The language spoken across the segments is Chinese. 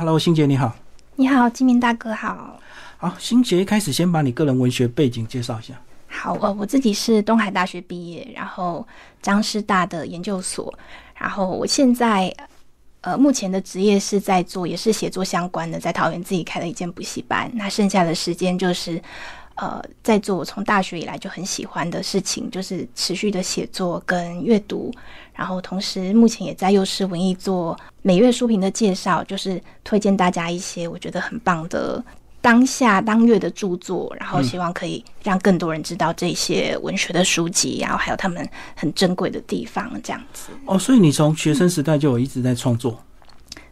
，Hello，欣杰你好。你好，金明大哥好。好，欣杰一开始先把你个人文学背景介绍一下。好，呃，我自己是东海大学毕业，然后张师大的研究所，然后我现在呃目前的职业是在做也是写作相关的，在桃园自己开了一间补习班。那剩下的时间就是呃在做我从大学以来就很喜欢的事情，就是持续的写作跟阅读。然后同时目前也在幼师文艺做每月书评的介绍，就是推荐大家一些我觉得很棒的。当下当月的著作，然后希望可以让更多人知道这些文学的书籍，然后还有他们很珍贵的地方，这样子。哦，所以你从学生时代就有一直在创作？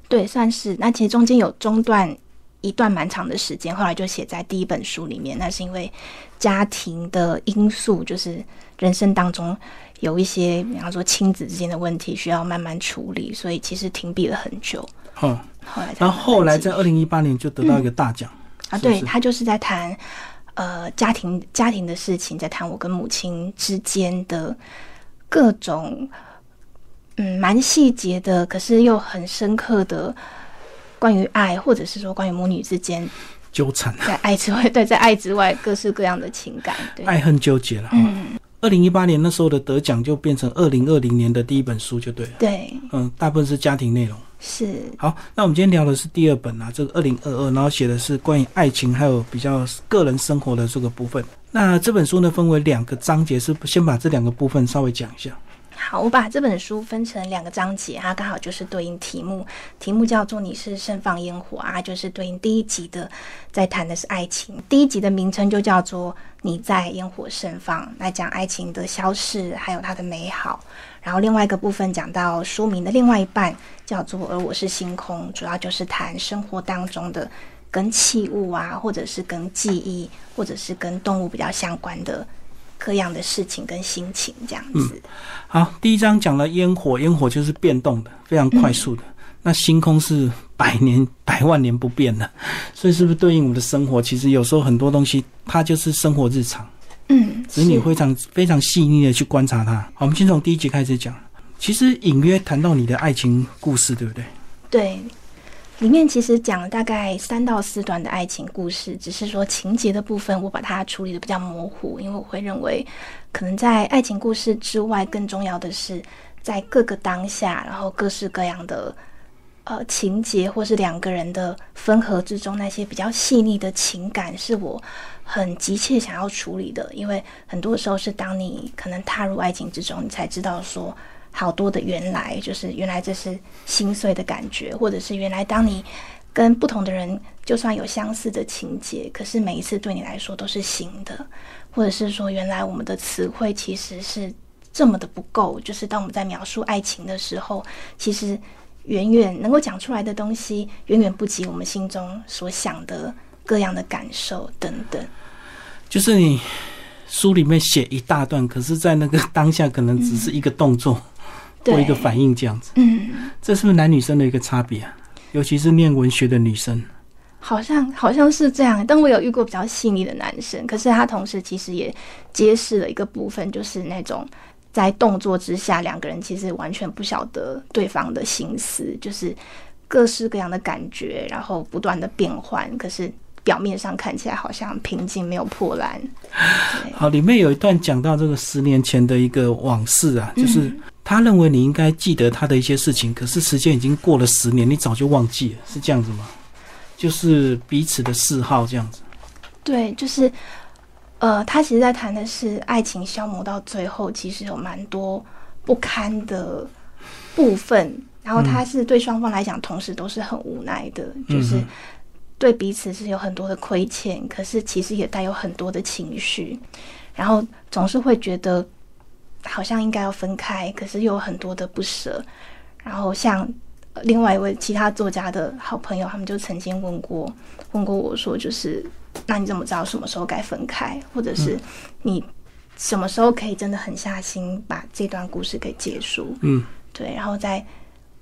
对，算是。那其实中间有中断一段蛮长的时间，后来就写在第一本书里面。那是因为家庭的因素，就是人生当中有一些，比方说亲子之间的问题需要慢慢处理，所以其实停笔了很久。嗯，后来，然后后来在二零一八年就得到一个大奖。啊，对他就是在谈，呃，家庭家庭的事情，在谈我跟母亲之间的各种，嗯，蛮细节的，可是又很深刻的关于爱，或者是说关于母女之间纠缠，在爱之外，对，在爱之外各式各样的情感，对，爱恨纠结了。嗯，二零一八年那时候的得奖就变成二零二零年的第一本书，就对了。对，嗯，大部分是家庭内容。是好，那我们今天聊的是第二本啊，这个二零二二，然后写的是关于爱情还有比较个人生活的这个部分。那这本书呢，分为两个章节，是先把这两个部分稍微讲一下。好，我把这本书分成两个章节，它刚好就是对应题目，题目叫做“你是盛放烟火”啊，就是对应第一集的，在谈的是爱情。第一集的名称就叫做“你在烟火盛放”，来讲爱情的消逝，还有它的美好。然后另外一个部分讲到书名的另外一半，叫做“而我是星空”，主要就是谈生活当中的跟器物啊，或者是跟记忆，或者是跟动物比较相关的。各样的事情跟心情这样子。好，第一章讲了烟火，烟火就是变动的，非常快速的。那星空是百年、百万年不变的，所以是不是对应我们的生活？其实有时候很多东西，它就是生活日常。嗯，只是你非常非常细腻的去观察它。好，我们先从第一集开始讲。其实隐约谈到你的爱情故事，对不对？对。里面其实讲了大概三到四段的爱情故事，只是说情节的部分我把它处理的比较模糊，因为我会认为，可能在爱情故事之外，更重要的是在各个当下，然后各式各样的呃情节，或是两个人的分合之中，那些比较细腻的情感，是我很急切想要处理的。因为很多时候是当你可能踏入爱情之中，你才知道说。好多的原来就是原来这是心碎的感觉，或者是原来当你跟不同的人，就算有相似的情节，可是每一次对你来说都是新的，或者是说原来我们的词汇其实是这么的不够，就是当我们在描述爱情的时候，其实远远能够讲出来的东西，远远不及我们心中所想的各样的感受等等。就是你书里面写一大段，可是在那个当下，可能只是一个动作。做一个反应这样子，嗯，这是不是男女生的一个差别啊？尤其是念文学的女生，好像好像是这样。但我有遇过比较细腻的男生，可是他同时其实也揭示了一个部分，就是那种在动作之下，两个人其实完全不晓得对方的心思，就是各式各样的感觉，然后不断的变换。可是表面上看起来好像平静，没有破烂。好，里面有一段讲到这个十年前的一个往事啊，就是。他认为你应该记得他的一些事情，可是时间已经过了十年，你早就忘记了，是这样子吗？就是彼此的嗜好这样子。对，就是，呃，他其实在谈的是爱情消磨到最后，其实有蛮多不堪的部分，然后他是对双方来讲，同时都是很无奈的，就是对彼此是有很多的亏欠，可是其实也带有很多的情绪，然后总是会觉得。好像应该要分开，可是又有很多的不舍。然后像另外一位其他作家的好朋友，他们就曾经问过问过我说，就是那你怎么知道什么时候该分开，或者是你什么时候可以真的狠下心把这段故事给结束？嗯，对。然后在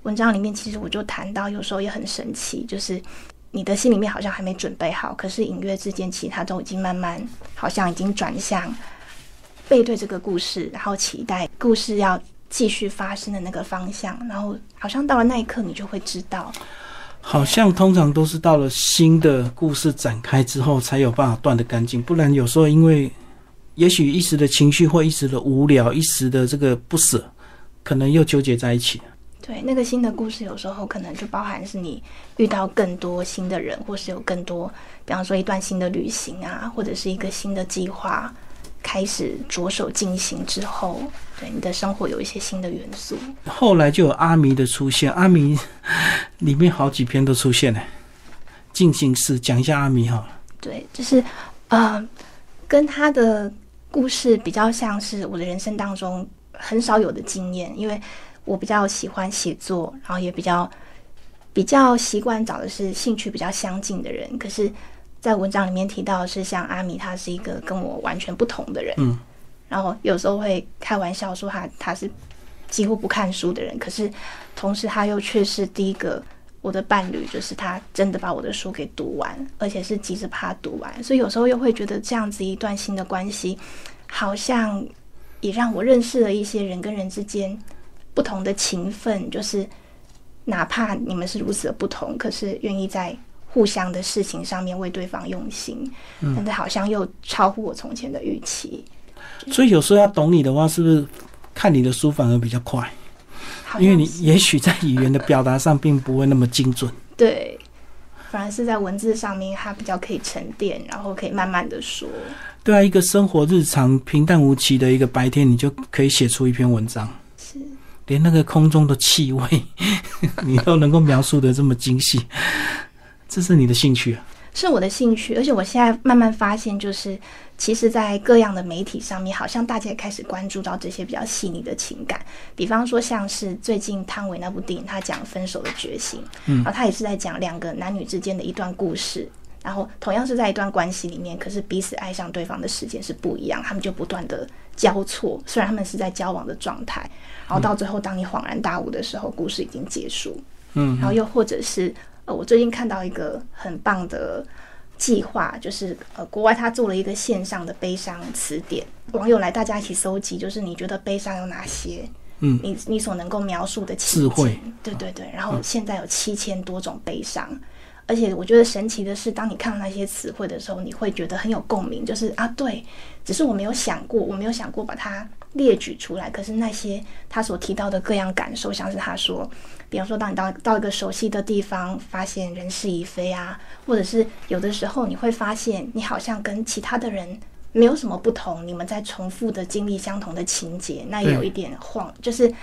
文章里面，其实我就谈到，有时候也很神奇，就是你的心里面好像还没准备好，可是隐约之间，其他都已经慢慢好像已经转向。背对这个故事，然后期待故事要继续发生的那个方向，然后好像到了那一刻，你就会知道。好像通常都是到了新的故事展开之后，才有办法断得干净，不然有时候因为也许一时的情绪或一时的无聊、一时的这个不舍，可能又纠结在一起。对，那个新的故事有时候可能就包含是你遇到更多新的人，或是有更多，比方说一段新的旅行啊，或者是一个新的计划开始着手进行之后，对你的生活有一些新的元素。后来就有阿弥的出现，阿弥里面好几篇都出现了。进行式讲一下阿弥哈。对，就是呃，跟他的故事比较像是我的人生当中很少有的经验，因为。我比较喜欢写作，然后也比较比较习惯找的是兴趣比较相近的人。可是，在文章里面提到的是，像阿米，他是一个跟我完全不同的人。嗯，然后有时候会开玩笑说他他是几乎不看书的人，可是同时他又却是第一个我的伴侣，就是他真的把我的书给读完，而且是急着把它读完。所以有时候又会觉得这样子一段新的关系，好像也让我认识了一些人跟人之间。不同的情分，就是哪怕你们是如此的不同，可是愿意在互相的事情上面为对方用心，但是好像又超乎我从前的预期。所以有时候要懂你的话，是不是看你的书反而比较快？因为你也许在语言的表达上并不会那么精准。对，反而是在文字上面，它比较可以沉淀，然后可以慢慢的说。对啊，一个生活日常平淡无奇的一个白天，你就可以写出一篇文章。是连那个空中的气味，你都能够描述的这么精细，这是你的兴趣啊？是我的兴趣，而且我现在慢慢发现，就是其实，在各样的媒体上面，好像大家也开始关注到这些比较细腻的情感。比方说，像是最近汤唯那部电影，他讲分手的决心，嗯，然后他也是在讲两个男女之间的一段故事。然后同样是在一段关系里面，可是彼此爱上对方的时间是不一样，他们就不断的交错。虽然他们是在交往的状态，然后到最后，当你恍然大悟的时候，故事已经结束。嗯，然后又或者是呃，我最近看到一个很棒的计划，就是呃，国外他做了一个线上的悲伤词典，网友来大家一起搜集，就是你觉得悲伤有哪些？嗯，你你所能够描述的智慧，对对对。然后现在有七千多种悲伤。而且我觉得神奇的是，当你看到那些词汇的时候，你会觉得很有共鸣。就是啊，对，只是我没有想过，我没有想过把它列举出来。可是那些他所提到的各样感受，像是他说，比方说，当你到到一个熟悉的地方，发现人事已非啊，或者是有的时候你会发现，你好像跟其他的人没有什么不同，你们在重复的经历相同的情节，那有一点晃，就是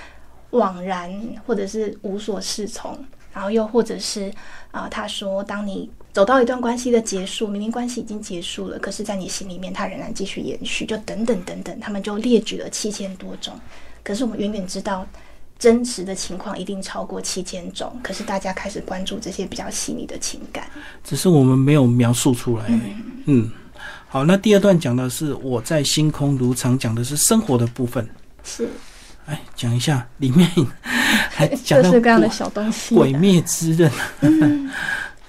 惘然，或者是无所适从。然后又或者是啊，他说，当你走到一段关系的结束，明明关系已经结束了，可是在你心里面，它仍然继续延续，就等等等等，他们就列举了七千多种。可是我们远远知道，真实的情况一定超过七千种。可是大家开始关注这些比较细腻的情感，只是我们没有描述出来。嗯，好，那第二段讲的是我在星空如常，讲的是生活的部分。是。哎，讲一下里面还讲各式各样的小东西。鬼灭之刃，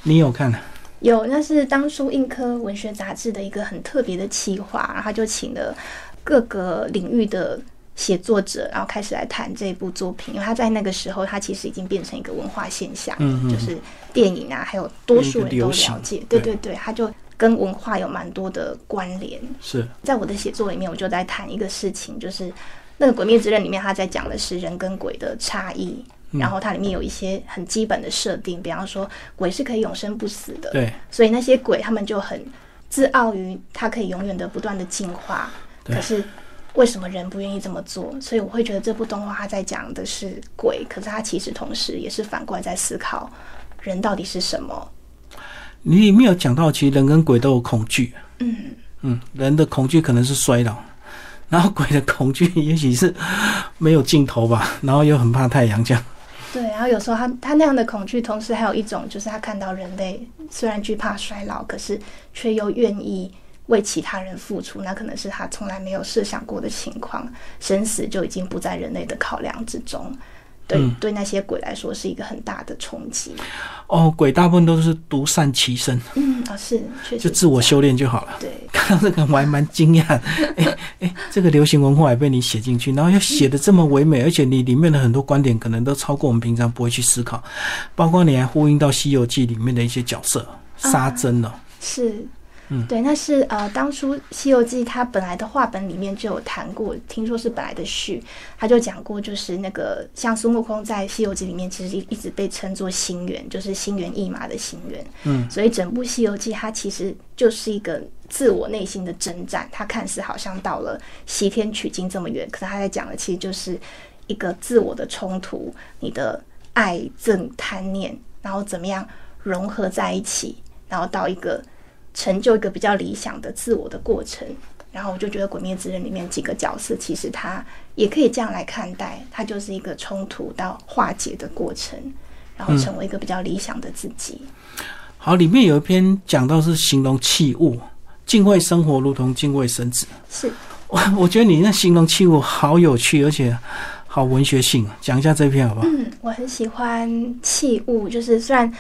你有看？有，那是当初硬科文学杂志的一个很特别的企划，然后就请了各个领域的写作者，然后开始来谈这部作品。因为他在那个时候，他其实已经变成一个文化现象，就是电影啊，还有多数人都了解。对对对，他就跟文化有蛮多的关联。是在我的写作里面，我就在谈一个事情，就是。那个《鬼灭之刃》里面，他在讲的是人跟鬼的差异，然后它里面有一些很基本的设定，比方说鬼是可以永生不死的，对，所以那些鬼他们就很自傲于它可以永远的不断的进化。可是为什么人不愿意这么做？所以我会觉得这部动画它在讲的是鬼，可是它其实同时也是反过来在思考人到底是什么。你里面有讲到，其实人跟鬼都有恐惧。嗯嗯，人的恐惧可能是衰老。然后鬼的恐惧也许是没有尽头吧，然后又很怕太阳这样。对，然后有时候他他那样的恐惧，同时还有一种就是他看到人类虽然惧怕衰老，可是却又愿意为其他人付出，那可能是他从来没有设想过的情况，生死就已经不在人类的考量之中。对，对那些鬼来说是一个很大的冲击。哦，鬼大部分都是独善其身。嗯啊，是，确实就自我修炼就好了。对。看到这个我还蛮惊讶，哎哎，这个流行文化也被你写进去，然后又写的这么唯美，而且你里面的很多观点可能都超过我们平常不会去思考，包括你还呼应到《西游记》里面的一些角色沙僧了，是。嗯，对，那是呃，当初《西游记》它本来的话本里面就有谈过，听说是本来的序，他就讲过，就是那个像孙悟空在《西游记》里面，其实一一直被称作心猿，就是心猿意马的心猿。嗯，所以整部《西游记》它其实就是一个自我内心的征战，它看似好像到了西天取经这么远，可是他在讲的其实就是一个自我的冲突，你的爱憎贪念，然后怎么样融合在一起，然后到一个。成就一个比较理想的自我的过程，然后我就觉得《鬼灭之刃》里面几个角色，其实他也可以这样来看待，他就是一个冲突到化解的过程，然后成为一个比较理想的自己。好，里面有一篇讲到是形容器物，敬畏生活如同敬畏生子。是，我 我觉得你那形容器物好有趣，而且好文学性，讲一下这篇好不好？嗯，我很喜欢器物，就是虽然。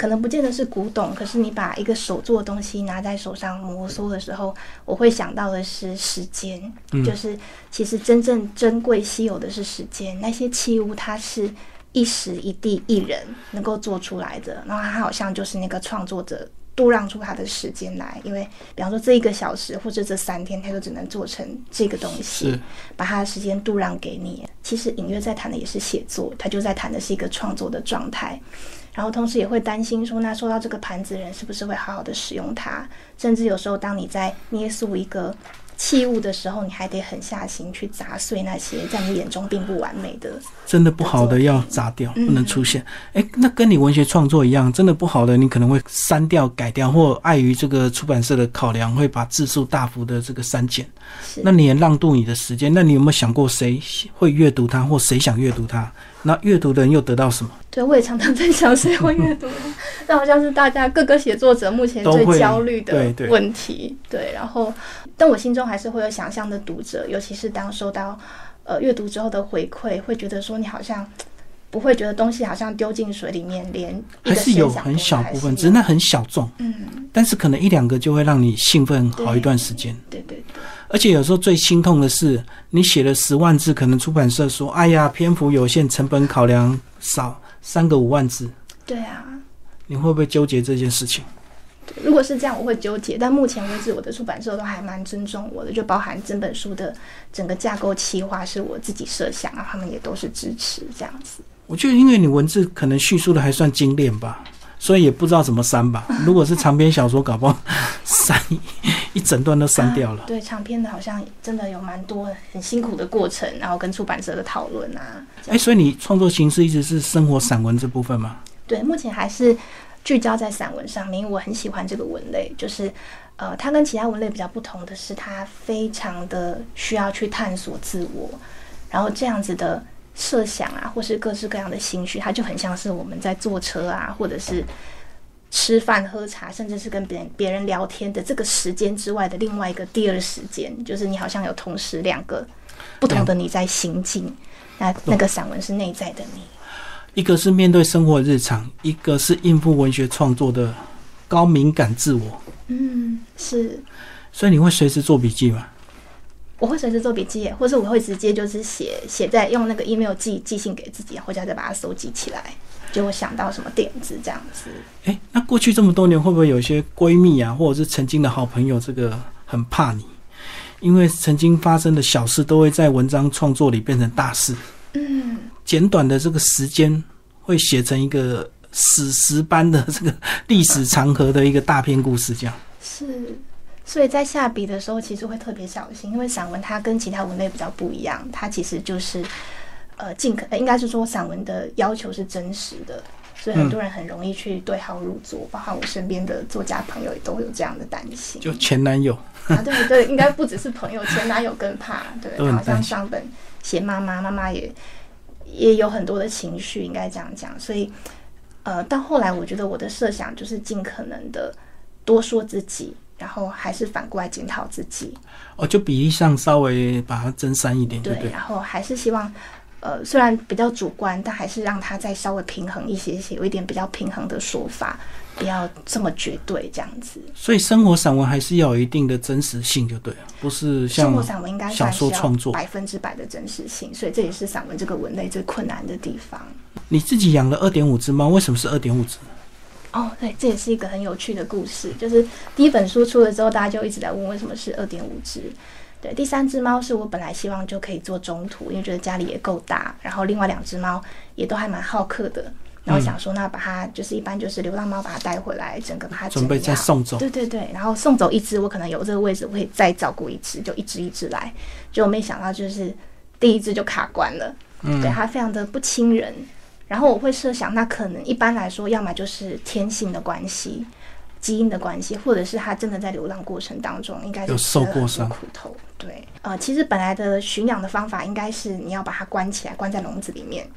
可能不见得是古董，可是你把一个手做的东西拿在手上摩挲的时候，我会想到的是时间，就是其实真正珍贵稀有的是时间。那些器物它是一时一地一人能够做出来的，然后它好像就是那个创作者度让出他的时间来，因为比方说这一个小时或者这三天，他就只能做成这个东西，把他的时间度让给你。其实隐约在谈的也是写作，他就在谈的是一个创作的状态。然后同时也会担心说，那收到这个盘子的人是不是会好好的使用它？甚至有时候，当你在捏塑一个器物的时候，你还得狠下心去砸碎那些在你眼中并不完美的。真的不好的要砸掉，不能出现。哎，那跟你文学创作一样，真的不好的你可能会删掉、改掉，或碍于这个出版社的考量，会把字数大幅的这个删减。那你也让渡你的时间。那你有没有想过，谁会阅读它，或谁想阅读它？那阅读的人又得到什么？对，我也常常在想谁会阅读。那好像是大家各个写作者目前最焦虑的问题。对，然后，但我心中还是会有想象的读者，尤其是当收到呃阅读之后的回馈，会觉得说你好像不会觉得东西好像丢进水里面，连还是有很小部分，只是那很小众。嗯，但是可能一两个就会让你兴奋好一段时间。对对对。而且有时候最心痛的是，你写了十万字，可能出版社说：“哎呀，篇幅有限，成本考量少，三个五万字。”对啊，你会不会纠结这件事情？如果是这样，我会纠结。但目前为止，我的出版社都还蛮尊重我的，就包含整本书的整个架构企划是我自己设想啊，他们也都是支持这样子。我觉得，因为你文字可能叙述的还算精炼吧。所以也不知道怎么删吧。如果是长篇小说，搞不好 删一整段都删掉了。对，长篇的好像真的有蛮多很辛苦的过程，然后跟出版社的讨论啊。哎，所以你创作形式一直是生活散文这部分吗？对，目前还是聚焦在散文上面。因为我很喜欢这个文类，就是呃，它跟其他文类比较不同的是，它非常的需要去探索自我，然后这样子的。设想啊，或是各式各样的心绪，它就很像是我们在坐车啊，或者是吃饭喝茶，甚至是跟别人别人聊天的这个时间之外的另外一个第二时间，就是你好像有同时两个不同的你在行进。那那个散文是内在的你，一个是面对生活日常，一个是应付文学创作的高敏感自我。嗯，是。所以你会随时做笔记吗？我会随时做笔记，或是我会直接就是写写在用那个 email 寄寄信给自己，回家再把它收集起来，就会想到什么点子这样子。哎，那过去这么多年，会不会有一些闺蜜啊，或者是曾经的好朋友，这个很怕你，因为曾经发生的小事都会在文章创作里变成大事。嗯，简短的这个时间会写成一个史实般的这个历史长河的一个大篇故事，这样是。所以在下笔的时候，其实会特别小心，因为散文它跟其他文类比较不一样，它其实就是，呃，尽可应该是说散文的要求是真实的，所以很多人很容易去对号入座，包括我身边的作家朋友也都有这样的担心。就前男友啊，对对，应该不只是朋友，前男友更怕，对，好像上本写妈妈，妈妈也也有很多的情绪，应该这样讲。所以，呃，到后来我觉得我的设想就是尽可能的多说自己。然后还是反过来检讨自己，哦，就比例上稍微把它增删一点，对对？然后还是希望，呃，虽然比较主观，但还是让它再稍微平衡一些些，有一点比较平衡的说法，不要这么绝对这样子。所以生活散文还是要有一定的真实性，就对了，不是像生活散文应该是要说创作。百分之百的真实性，所以这也是散文这个文类最困难的地方。你自己养了二点五只猫，为什么是二点五只？哦，对，这也是一个很有趣的故事。就是第一本书出了之后，大家就一直在问为什么是二点五只。对，第三只猫是我本来希望就可以做中途，因为觉得家里也够大，然后另外两只猫也都还蛮好客的，然后想说那把它就是一般就是流浪猫把它带回来，整个把它准备再送走。对对对，然后送走一只，我可能有这个位置，我可以再照顾一只，就一只一只来。结果没想到就是第一只就卡关了，嗯对它非常的不亲人。然后我会设想，那可能一般来说，要么就是天性的关系、基因的关系，或者是它真的在流浪过程当中应该是有受过伤苦头。对，呃，其实本来的驯养的方法应该是你要把它关起来，关在笼子里面。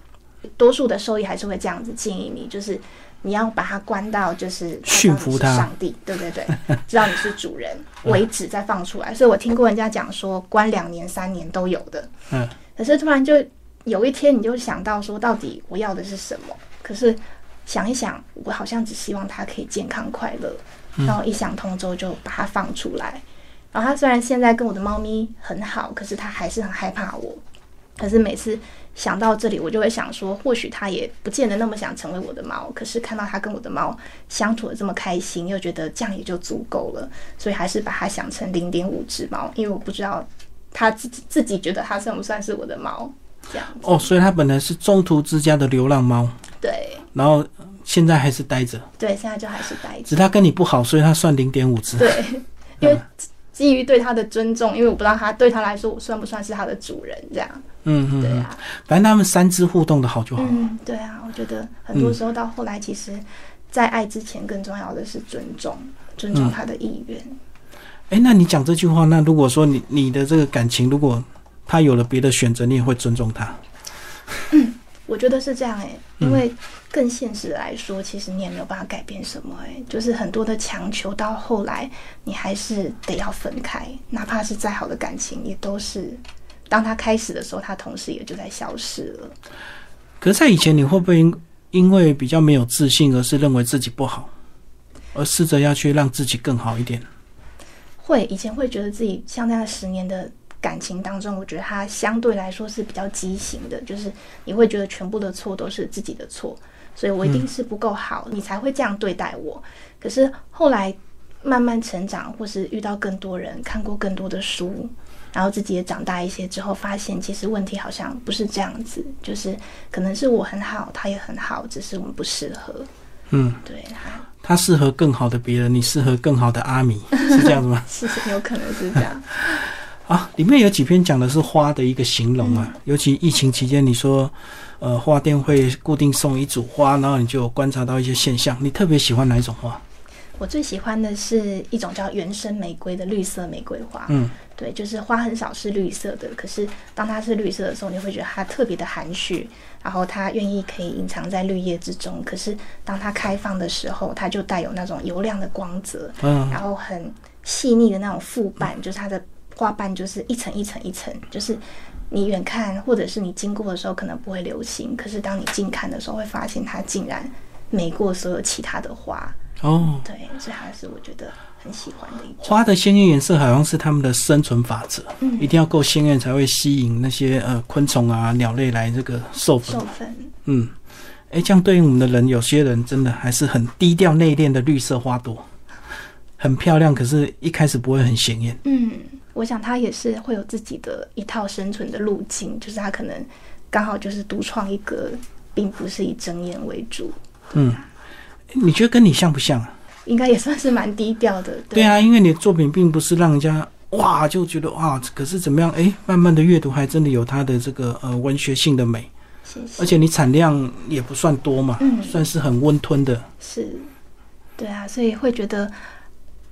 多数的兽医还是会这样子建议你，就是你要把它关到就是驯服它上帝，对对对，知道你是主人为止再放出来。所以我听过人家讲说，关两年、三年都有的。嗯，可是突然就有一天，你就想到说，到底我要的是什么？可是想一想，我好像只希望它可以健康快乐。然后一想通之后，就把它放出来。然后它虽然现在跟我的猫咪很好，可是它还是很害怕我。可是每次想到这里，我就会想说，或许它也不见得那么想成为我的猫，可是看到它跟我的猫相处的这么开心，又觉得这样也就足够了，所以还是把它想成零点五只猫，因为我不知道它自己自己觉得它算不算是我的猫，这样子。哦，所以它本来是中途之家的流浪猫，对然后现在还是待着，对，现在就还是待着。只它跟你不好，所以它算零点五只。对，因为基于对它的尊重，因为我不知道它对它来说，我算不算是它的主人，这样。嗯对啊，反正他们三只互动的好就好。嗯，对啊，我觉得很多时候到后来，其实，在爱之前，更重要的是尊重，尊重他的意愿。哎、那你讲这句话，那如果说你你的这个感情，如果他有了别的选择，你也会尊重他。嗯我觉得是这样哎、因为更现实来说，其实你也没有办法改变什么哎、就是很多的强求到后来，你还是得要分开，哪怕是再好的感情，也都是当他开始的时候，他同时也就在消失了。可是，在以前，你会不会因因为比较没有自信，而是认为自己不好，而试着要去让自己更好一点？会以前会觉得自己像在那十年的感情当中，我觉得他相对来说是比较畸形的，就是你会觉得全部的错都是自己的错，所以我一定是不够好，你才会这样对待我。可是后来慢慢成长，或是遇到更多人，看过更多的书。然后自己也长大一些之后，发现其实问题好像不是这样子，就是可能是我很好，他也很好，只是我们不适合。嗯，对，他他适合更好的别人，你适合更好的阿米，是这样子吗？是有可能是这样。啊，里面有几篇讲的是花的一个形容啊，尤其疫情期间，你说，呃，花店会固定送一组花，然后你就观察到一些现象，你特别喜欢哪一种花？我最喜欢的是一种叫原生玫瑰的绿色玫瑰花。嗯，对，就是花很少是绿色的，可是当它是绿色的时候，你会觉得它特别的含蓄，然后它愿意可以隐藏在绿叶之中。可是当它开放的时候，它就带有那种油亮的光泽，嗯然后很细腻的那种复瓣，就是它的花瓣就是一层一层一层，就是你远看或者是你经过的时候可能不会留心，可是当你近看的时候，会发现它竟然美过所有其他的花。哦，对，这还是我觉得很喜欢的一种。花的鲜艳颜色好像是它们的生存法则，嗯一定要够鲜艳才会吸引那些呃昆虫啊、鸟类来这个授粉授。粉，嗯，哎，这样对应我们的人，有些人真的还是很低调内敛的绿色花朵，很漂亮，可是一开始不会很显眼。嗯，我想他也是会有自己的一套生存的路径，就是他可能刚好就是独创一格，并不是以睁眼为主，嗯，你觉得跟你像不像啊？应该也算是蛮低调的。对啊，因为你的作品并不是让人家哇就觉得哇，可是怎么样？哎，慢慢的阅读还真的有它的这个呃文学性的美。而且你产量也不算多嘛，嗯算是很温吞的。是，对啊，所以会觉得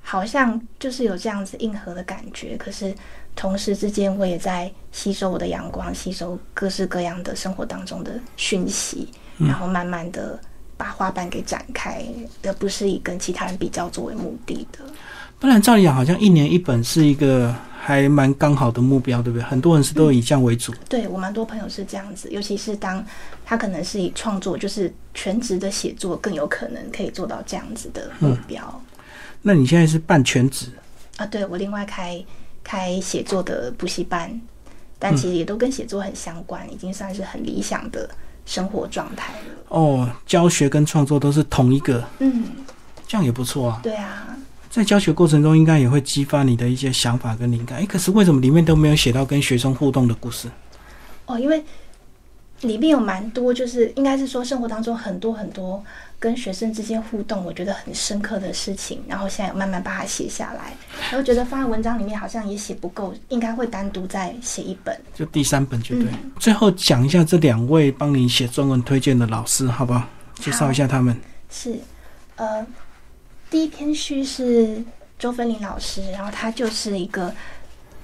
好像就是有这样子硬核的感觉，可是同时之间我也在吸收我的阳光，吸收各式各样的生活当中的讯息，然后慢慢的把花瓣给展开，而不是以跟其他人比较作为目的的。不然照理讲，好像一年一本是一个还蛮刚好的目标，对不对？很多人是都以这样为主。对我蛮多朋友是这样子，尤其是当他可能是以创作，就是全职的写作，更有可能可以做到这样子的目标。那你现在是半全职啊？对，我另外开开写作的补习班，但其实也都跟写作很相关，已经算是很理想的生活状态了。哦，教学跟创作都是同一个，嗯，这样也不错啊。对啊。在教学过程中，应该也会激发你的一些想法跟灵感。哎，可是为什么里面都没有写到跟学生互动的故事？哦，因为里面有蛮多，就是应该是说生活当中很多很多跟学生之间互动，我觉得很深刻的事情。然后现在慢慢把它写下来，然后觉得放在文章里面好像也写不够，应该会单独再写一本，就第三本就对。最后讲一下这两位帮你写中文推荐的老师，好不好？介绍一下他们。是，呃。第一篇序是周芬玲老师，然后他就是一个，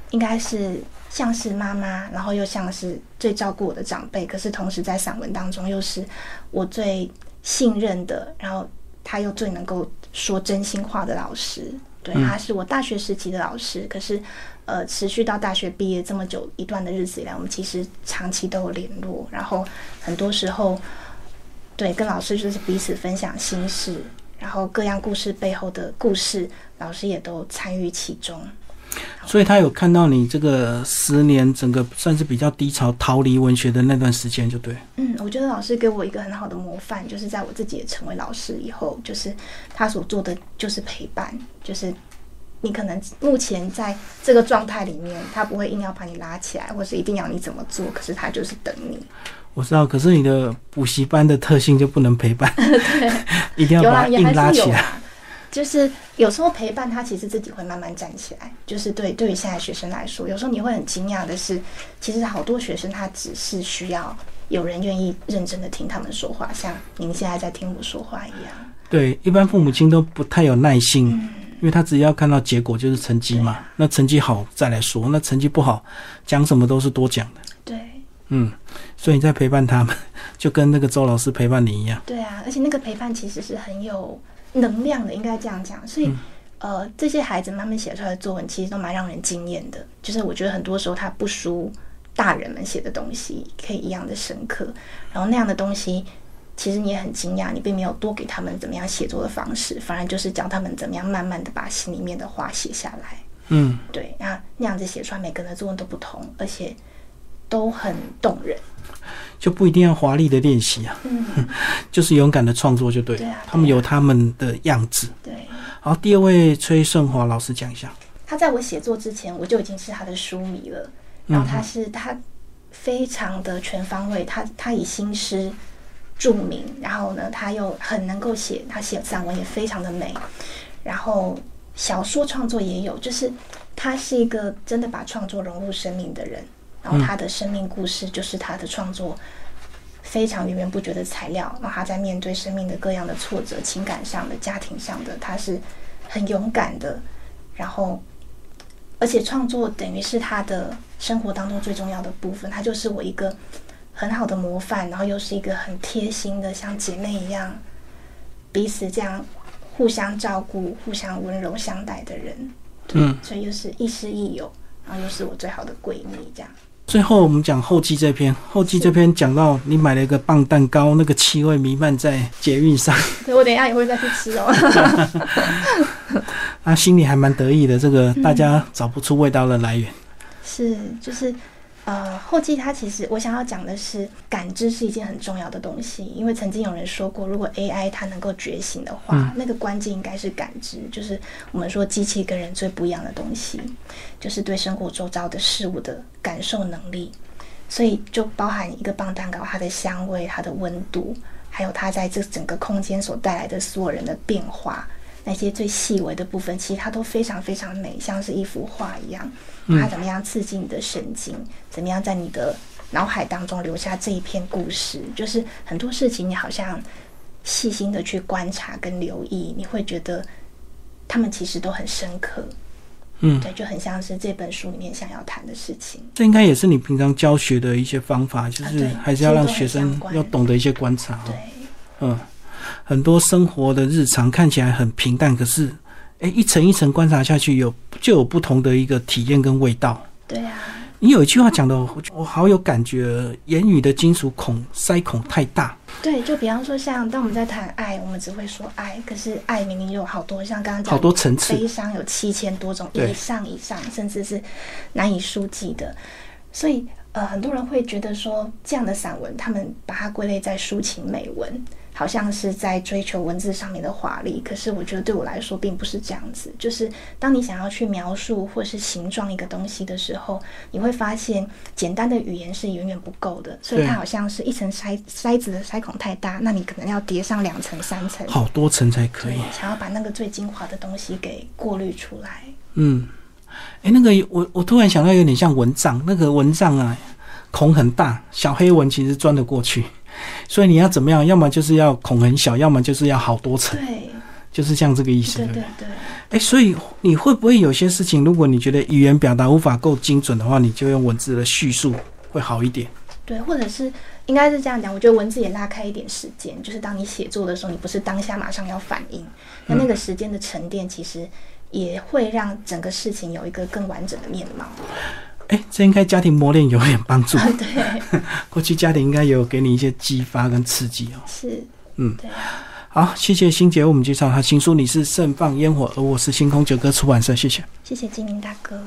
应该是像是妈妈，然后又像是最照顾我的长辈，可是同时在散文当中又是我最信任的，然后他又最能够说真心话的老师。对，他是我大学时期的老师，可是呃，持续到大学毕业这么久一段的日子以来，我们其实长期都有联络，然后很多时候，对，跟老师就是彼此分享心事。然后各样故事背后的故事，老师也都参与其中。所以他有看到你这个十年整个算是比较低潮、逃离文学的那段时间，就对。嗯，我觉得老师给我一个很好的模范，就是在我自己也成为老师以后，就是他所做的就是陪伴，就是你可能目前在这个状态里面，他不会硬要把你拉起来，或是一定要你怎么做，可是他就是等你。我知道，可是你的补习班的特性就不能陪伴，对，一定要把硬拉起来。就是有时候陪伴他，其实自己会慢慢站起来。就是对对于现在学生来说，有时候你会很惊讶的是，其实好多学生他只是需要有人愿意认真的听他们说话，像您现在在听我说话一样。对，一般父母亲都不太有耐心，因为他只要看到结果就是成绩嘛。那成绩好再来说，那成绩不好讲什么都是多讲的。对，嗯。所以你在陪伴他们，就跟那个周老师陪伴你一样。对啊，而且那个陪伴其实是很有能量的，应该这样讲。所以，呃，这些孩子慢慢写出来的作文，其实都蛮让人惊艳的。就是我觉得很多时候他不输大人们写的东西，可以一样的深刻。然后那样的东西，其实你也很惊讶，你并没有多给他们怎么样写作的方式，反而就是教他们怎么样慢慢的把心里面的话写下来。嗯，对，那那样子写出来，每个人的作文都不同，而且都很动人。就不一定要华丽的练习啊，就是勇敢的创作就对了。他们有他们的样子。对。好，第二位崔顺华老师讲一下。他在我写作之前，我就已经是他的书迷了。然后他是他非常的全方位，他他以新诗著名，然后呢，他又很能够写，他写散文也非常的美，然后小说创作也有，就是他是一个真的把创作融入生命的人。然后他的生命故事就是他的创作非常源源不绝的材料。然后他在面对生命的各样的挫折、情感上的、家庭上的，他是很勇敢的。然后，而且创作等于是他的生活当中最重要的部分。他就是我一个很好的模范，然后又是一个很贴心的，像姐妹一样彼此这样互相照顾、互相温柔相待的人。嗯，所以又是亦师亦友，然后又是我最好的闺蜜，这样。最后我们讲后记这篇，后记这篇讲到你买了一个棒蛋糕，那个气味弥漫在捷运上。对，我等一下也会再去吃哦。啊心里还蛮得意的，这个大家找不出味道的来源。是，就是。呃，后记它其实我想要讲的是，感知是一件很重要的东西。因为曾经有人说过，如果 AI 它能够觉醒的话，那个关键应该是感知，就是我们说机器跟人最不一样的东西，就是对生活周遭的事物的感受能力。所以就包含一个棒蛋糕，它的香味、它的温度，还有它在这整个空间所带来的所有人的变化。那些最细微的部分，其实它都非常非常美，像是一幅画一样。它怎么样刺激你的神经？怎么样在你的脑海当中留下这一篇故事？就是很多事情，你好像细心的去观察跟留意，你会觉得他们其实都很深刻。嗯，对，就很像是这本书里面想要谈的事情。这应该也是你平常教学的一些方法，就是还是要让学生要懂得一些观察。对，嗯。很多生活的日常看起来很平淡，可是哎，一层一层观察下去，有就有不同的一个体验跟味道。对啊，你有一句话讲的，我我好有感觉，言语的金属孔塞孔太大。对，就比方说，像当我们在谈爱，我们只会说爱，可是爱明明有好多，像刚刚讲好多层次，悲伤有七千多种以上以上，甚至是难以书记的。所以，呃，很多人会觉得说，这样的散文，他们把它归类在抒情美文。好像是在追求文字上面的华丽，可是我觉得对我来说并不是这样子。就是当你想要去描述或是形状一个东西的时候，你会发现简单的语言是远远不够的，所以它好像是一层筛筛子的筛孔太大，那你可能要叠上两层、三层，好多层才可以，想要把那个最精华的东西给过滤出来。嗯，哎，那个我我突然想到有点像蚊帐，那个蚊帐啊，孔很大，小黑蚊其实钻得过去。所以你要怎么样？要么就是要孔很小，要么就是要好多层。对，就是像这个意思。对对对。哎，所以你会不会有些事情，如果你觉得语言表达无法够精准的话，你就用文字的叙述会好一点？对，或者是应该是这样讲。我觉得文字也拉开一点时间，就是当你写作的时候，你不是当下马上要反应，那那个时间的沉淀，其实也会让整个事情有一个更完整的面貌。哎，这应该家庭磨练有点帮助。对，过去家庭应该有给你一些激发跟刺激哦。是，嗯，对。好，谢谢欣姐为我们介绍她新书《你是盛放烟火，而我是星空九歌出版社》，谢谢。谢谢金明大哥。